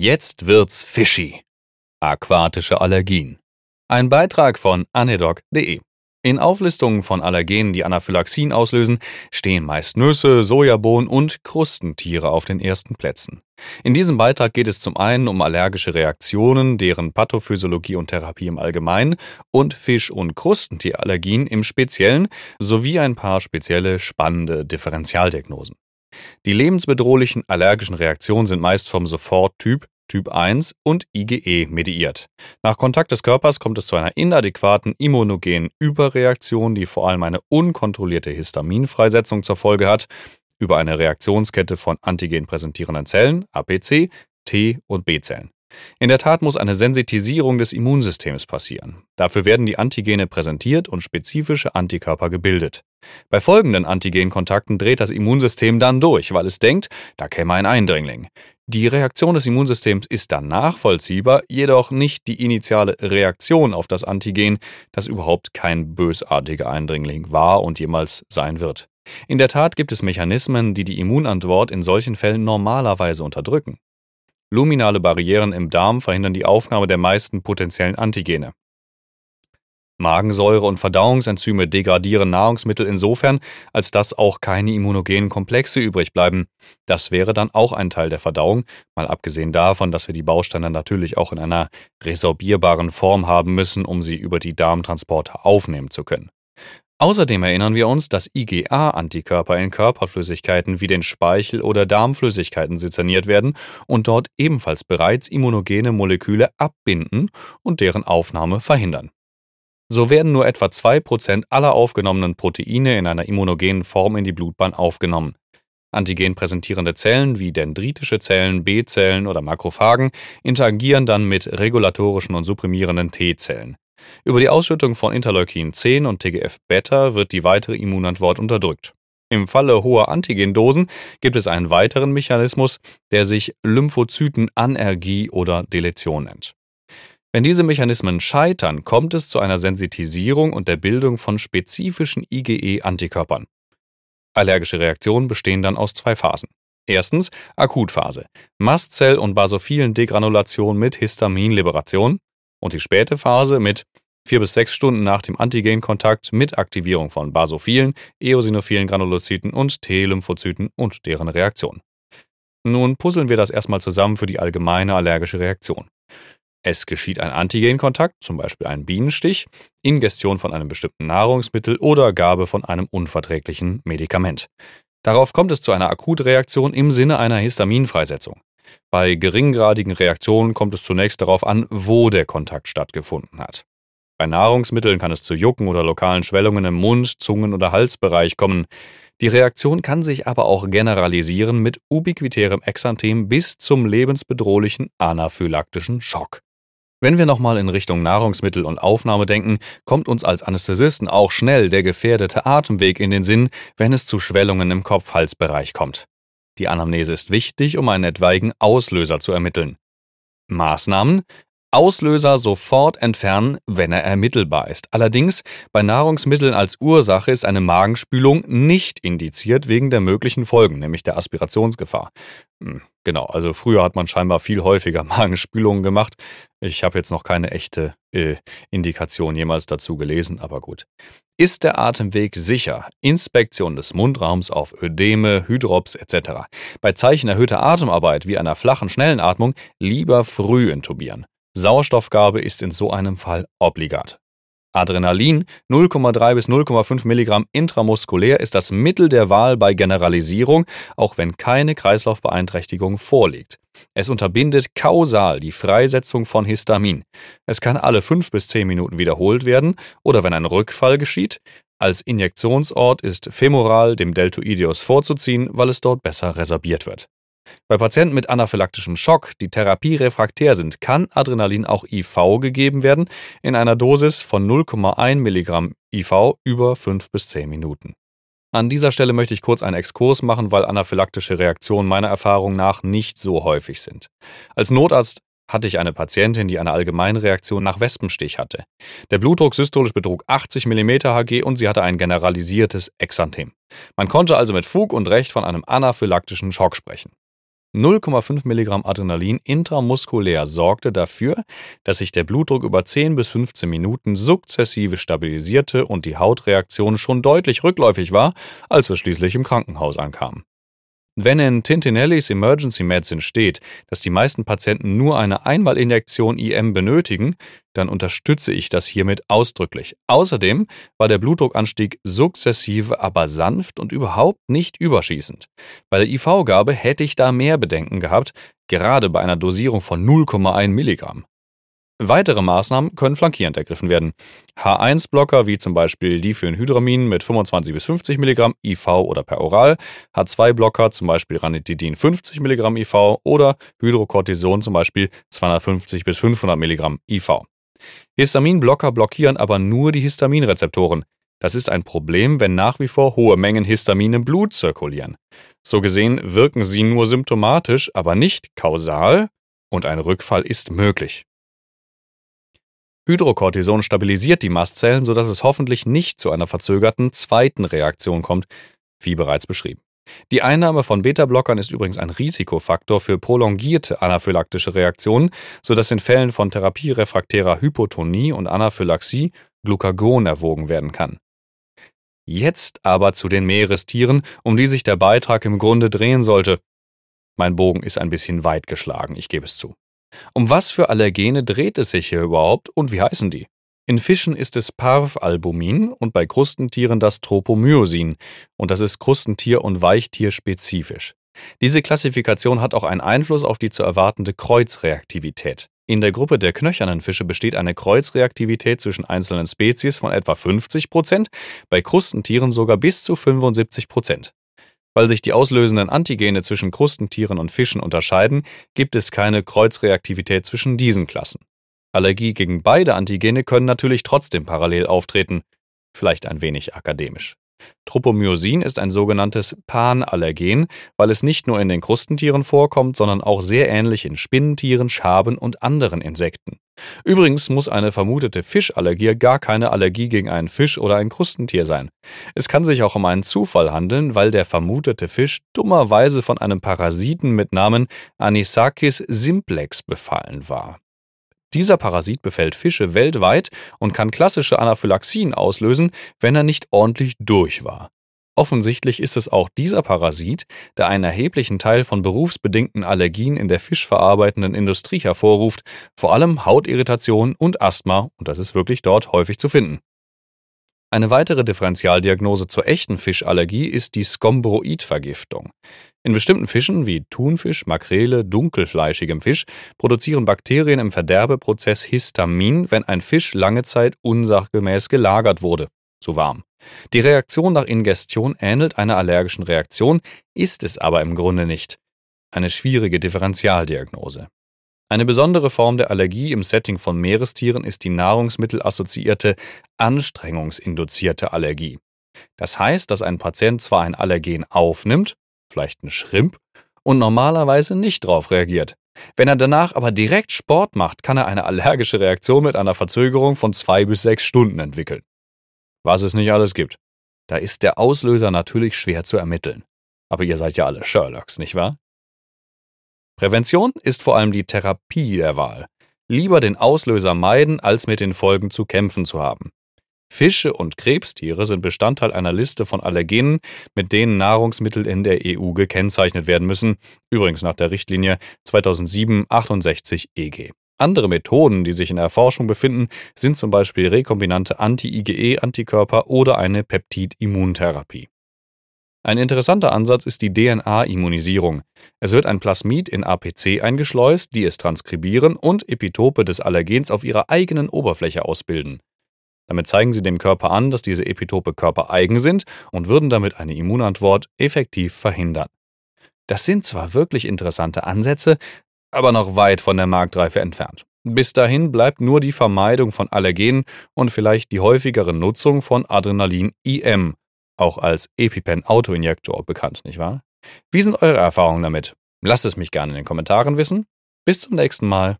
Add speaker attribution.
Speaker 1: Jetzt wird's fishy. Aquatische Allergien. Ein Beitrag von anedoc.de. In Auflistungen von Allergenen, die Anaphylaxien auslösen, stehen meist Nüsse, Sojabohnen und Krustentiere auf den ersten Plätzen. In diesem Beitrag geht es zum einen um allergische Reaktionen, deren Pathophysiologie und Therapie im Allgemeinen und Fisch- und Krustentierallergien im Speziellen sowie ein paar spezielle spannende Differentialdiagnosen. Die lebensbedrohlichen allergischen Reaktionen sind meist vom Soforttyp Typ 1 und IgE mediiert. Nach Kontakt des Körpers kommt es zu einer inadäquaten immunogenen Überreaktion, die vor allem eine unkontrollierte Histaminfreisetzung zur Folge hat, über eine Reaktionskette von antigen präsentierenden Zellen, APC, T- und B-Zellen. In der Tat muss eine Sensitisierung des Immunsystems passieren. Dafür werden die Antigene präsentiert und spezifische Antikörper gebildet. Bei folgenden Antigenkontakten dreht das Immunsystem dann durch, weil es denkt, da käme ein Eindringling. Die Reaktion des Immunsystems ist dann nachvollziehbar, jedoch nicht die initiale Reaktion auf das Antigen, das überhaupt kein bösartiger Eindringling war und jemals sein wird. In der Tat gibt es Mechanismen, die die Immunantwort in solchen Fällen normalerweise unterdrücken. Luminale Barrieren im Darm verhindern die Aufnahme der meisten potenziellen Antigene. Magensäure und Verdauungsenzyme degradieren Nahrungsmittel insofern, als dass auch keine immunogenen Komplexe übrig bleiben. Das wäre dann auch ein Teil der Verdauung, mal abgesehen davon, dass wir die Bausteine natürlich auch in einer resorbierbaren Form haben müssen, um sie über die Darmtransporte aufnehmen zu können. Außerdem erinnern wir uns, dass IgA-Antikörper in Körperflüssigkeiten wie den Speichel oder Darmflüssigkeiten sezerniert werden und dort ebenfalls bereits immunogene Moleküle abbinden und deren Aufnahme verhindern. So werden nur etwa 2% aller aufgenommenen Proteine in einer immunogenen Form in die Blutbahn aufgenommen. Antigen präsentierende Zellen wie dendritische Zellen, B-Zellen oder Makrophagen interagieren dann mit regulatorischen und supprimierenden T-Zellen. Über die Ausschüttung von Interleukin 10 und TGF-Beta wird die weitere Immunantwort unterdrückt. Im Falle hoher Antigendosen gibt es einen weiteren Mechanismus, der sich Lymphozytenanergie oder Deletion nennt. Wenn diese Mechanismen scheitern, kommt es zu einer Sensitisierung und der Bildung von spezifischen IgE-Antikörpern. Allergische Reaktionen bestehen dann aus zwei Phasen. Erstens Akutphase. Mastzell- und basophilen Degranulation mit Histaminliberation und die späte Phase mit vier bis sechs Stunden nach dem Antigenkontakt mit Aktivierung von basophilen, eosinophilen Granulozyten und T-Lymphozyten und deren Reaktion. Nun puzzeln wir das erstmal zusammen für die allgemeine allergische Reaktion. Es geschieht ein Antigenkontakt, zum Beispiel ein Bienenstich, Ingestion von einem bestimmten Nahrungsmittel oder Gabe von einem unverträglichen Medikament. Darauf kommt es zu einer Akutreaktion im Sinne einer Histaminfreisetzung. Bei geringgradigen Reaktionen kommt es zunächst darauf an, wo der Kontakt stattgefunden hat. Bei Nahrungsmitteln kann es zu Jucken oder lokalen Schwellungen im Mund, Zungen- oder Halsbereich kommen. Die Reaktion kann sich aber auch generalisieren mit ubiquitärem Exanthem bis zum lebensbedrohlichen anaphylaktischen Schock. Wenn wir nochmal in Richtung Nahrungsmittel und Aufnahme denken, kommt uns als Anästhesisten auch schnell der gefährdete Atemweg in den Sinn, wenn es zu Schwellungen im Kopf-Halsbereich kommt. Die Anamnese ist wichtig, um einen etwaigen Auslöser zu ermitteln. Maßnahmen Auslöser sofort entfernen, wenn er ermittelbar ist. Allerdings bei Nahrungsmitteln als Ursache ist eine Magenspülung nicht indiziert wegen der möglichen Folgen, nämlich der Aspirationsgefahr. Hm, genau, also früher hat man scheinbar viel häufiger Magenspülungen gemacht. Ich habe jetzt noch keine echte äh, Indikation jemals dazu gelesen, aber gut. Ist der Atemweg sicher? Inspektion des Mundraums auf Ödeme, Hydrops etc. Bei Zeichen erhöhter Atemarbeit wie einer flachen, schnellen Atmung lieber früh intubieren. Sauerstoffgabe ist in so einem Fall obligat. Adrenalin 0,3 bis 0,5 Milligramm intramuskulär ist das Mittel der Wahl bei Generalisierung, auch wenn keine Kreislaufbeeinträchtigung vorliegt. Es unterbindet kausal die Freisetzung von Histamin. Es kann alle 5 bis 10 Minuten wiederholt werden oder wenn ein Rückfall geschieht. Als Injektionsort ist femoral dem Deltoideus vorzuziehen, weil es dort besser resorbiert wird. Bei Patienten mit anaphylaktischem Schock, die therapierefraktär sind, kann Adrenalin auch IV gegeben werden, in einer Dosis von 0,1 Milligramm IV über 5 bis 10 Minuten. An dieser Stelle möchte ich kurz einen Exkurs machen, weil anaphylaktische Reaktionen meiner Erfahrung nach nicht so häufig sind. Als Notarzt hatte ich eine Patientin, die eine Allgemeinreaktion nach Wespenstich hatte. Der Blutdruck systolisch betrug 80 mm Hg und sie hatte ein generalisiertes Exanthem. Man konnte also mit Fug und Recht von einem anaphylaktischen Schock sprechen. 0,5 Milligramm Adrenalin intramuskulär sorgte dafür, dass sich der Blutdruck über 10 bis 15 Minuten sukzessive stabilisierte und die Hautreaktion schon deutlich rückläufig war, als wir schließlich im Krankenhaus ankamen. Wenn in Tintinellis Emergency Medicine steht, dass die meisten Patienten nur eine Einmalinjektion IM benötigen, dann unterstütze ich das hiermit ausdrücklich. Außerdem war der Blutdruckanstieg sukzessive, aber sanft und überhaupt nicht überschießend. Bei der IV-Gabe hätte ich da mehr Bedenken gehabt, gerade bei einer Dosierung von 0,1 Milligramm. Weitere Maßnahmen können flankierend ergriffen werden. H1-Blocker wie zum Beispiel Diphenhydramin mit 25 bis 50 mg IV oder per Oral, H2-Blocker zum Beispiel Ranitidin 50 mg IV oder Hydrocortison zum Beispiel 250 bis 500 mg IV. Histaminblocker blockieren aber nur die Histaminrezeptoren. Das ist ein Problem, wenn nach wie vor hohe Mengen Histamin im Blut zirkulieren. So gesehen wirken sie nur symptomatisch, aber nicht kausal und ein Rückfall ist möglich. Hydrocortison stabilisiert die Mastzellen, sodass es hoffentlich nicht zu einer verzögerten zweiten Reaktion kommt, wie bereits beschrieben. Die Einnahme von Beta-Blockern ist übrigens ein Risikofaktor für prolongierte anaphylaktische Reaktionen, sodass in Fällen von therapierefraktärer Hypotonie und Anaphylaxie Glucagon erwogen werden kann. Jetzt aber zu den Meerestieren, um die sich der Beitrag im Grunde drehen sollte. Mein Bogen ist ein bisschen weit geschlagen, ich gebe es zu. Um was für Allergene dreht es sich hier überhaupt und wie heißen die? In Fischen ist es Parvalbumin und bei Krustentieren das Tropomyosin und das ist Krustentier- und Weichtierspezifisch. Diese Klassifikation hat auch einen Einfluss auf die zu erwartende Kreuzreaktivität. In der Gruppe der knöchernen Fische besteht eine Kreuzreaktivität zwischen einzelnen Spezies von etwa 50 Prozent, bei Krustentieren sogar bis zu 75 Prozent. Weil sich die auslösenden Antigene zwischen Krustentieren und Fischen unterscheiden, gibt es keine Kreuzreaktivität zwischen diesen Klassen. Allergie gegen beide Antigene können natürlich trotzdem parallel auftreten, vielleicht ein wenig akademisch. Tropomyosin ist ein sogenanntes Panallergen, weil es nicht nur in den Krustentieren vorkommt, sondern auch sehr ähnlich in Spinnentieren, Schaben und anderen Insekten. Übrigens muss eine vermutete Fischallergie gar keine Allergie gegen einen Fisch oder ein Krustentier sein. Es kann sich auch um einen Zufall handeln, weil der vermutete Fisch dummerweise von einem Parasiten mit Namen Anisakis simplex befallen war. Dieser Parasit befällt Fische weltweit und kann klassische Anaphylaxien auslösen, wenn er nicht ordentlich durch war. Offensichtlich ist es auch dieser Parasit, der einen erheblichen Teil von berufsbedingten Allergien in der fischverarbeitenden Industrie hervorruft, vor allem Hautirritation und Asthma, und das ist wirklich dort häufig zu finden. Eine weitere Differentialdiagnose zur echten Fischallergie ist die Skombroidvergiftung. In bestimmten Fischen wie Thunfisch, Makrele, dunkelfleischigem Fisch produzieren Bakterien im Verderbeprozess Histamin, wenn ein Fisch lange Zeit unsachgemäß gelagert wurde, zu warm. Die Reaktion nach Ingestion ähnelt einer allergischen Reaktion, ist es aber im Grunde nicht. Eine schwierige Differentialdiagnose. Eine besondere Form der Allergie im Setting von Meerestieren ist die nahrungsmittelassoziierte anstrengungsinduzierte Allergie. Das heißt, dass ein Patient zwar ein Allergen aufnimmt, vielleicht ein Schrimp, und normalerweise nicht darauf reagiert. Wenn er danach aber direkt Sport macht, kann er eine allergische Reaktion mit einer Verzögerung von zwei bis sechs Stunden entwickeln. Was es nicht alles gibt. Da ist der Auslöser natürlich schwer zu ermitteln. Aber ihr seid ja alle Sherlocks, nicht wahr? Prävention ist vor allem die Therapie der Wahl. Lieber den Auslöser meiden, als mit den Folgen zu kämpfen zu haben. Fische und Krebstiere sind Bestandteil einer Liste von Allergenen, mit denen Nahrungsmittel in der EU gekennzeichnet werden müssen, übrigens nach der Richtlinie 2007-68 EG. Andere Methoden, die sich in der Forschung befinden, sind zum Beispiel rekombinante Anti-IgE-Antikörper oder eine Peptid-Immuntherapie. Ein interessanter Ansatz ist die DNA-Immunisierung. Es wird ein Plasmid in APC eingeschleust, die es transkribieren und Epitope des Allergens auf ihrer eigenen Oberfläche ausbilden. Damit zeigen sie dem Körper an, dass diese Epitope körpereigen sind und würden damit eine Immunantwort effektiv verhindern. Das sind zwar wirklich interessante Ansätze, aber noch weit von der Marktreife entfernt. Bis dahin bleibt nur die Vermeidung von Allergenen und vielleicht die häufigere Nutzung von Adrenalin-IM, auch als EpiPen-Autoinjektor bekannt, nicht wahr? Wie sind eure Erfahrungen damit? Lasst es mich gerne in den Kommentaren wissen. Bis zum nächsten Mal.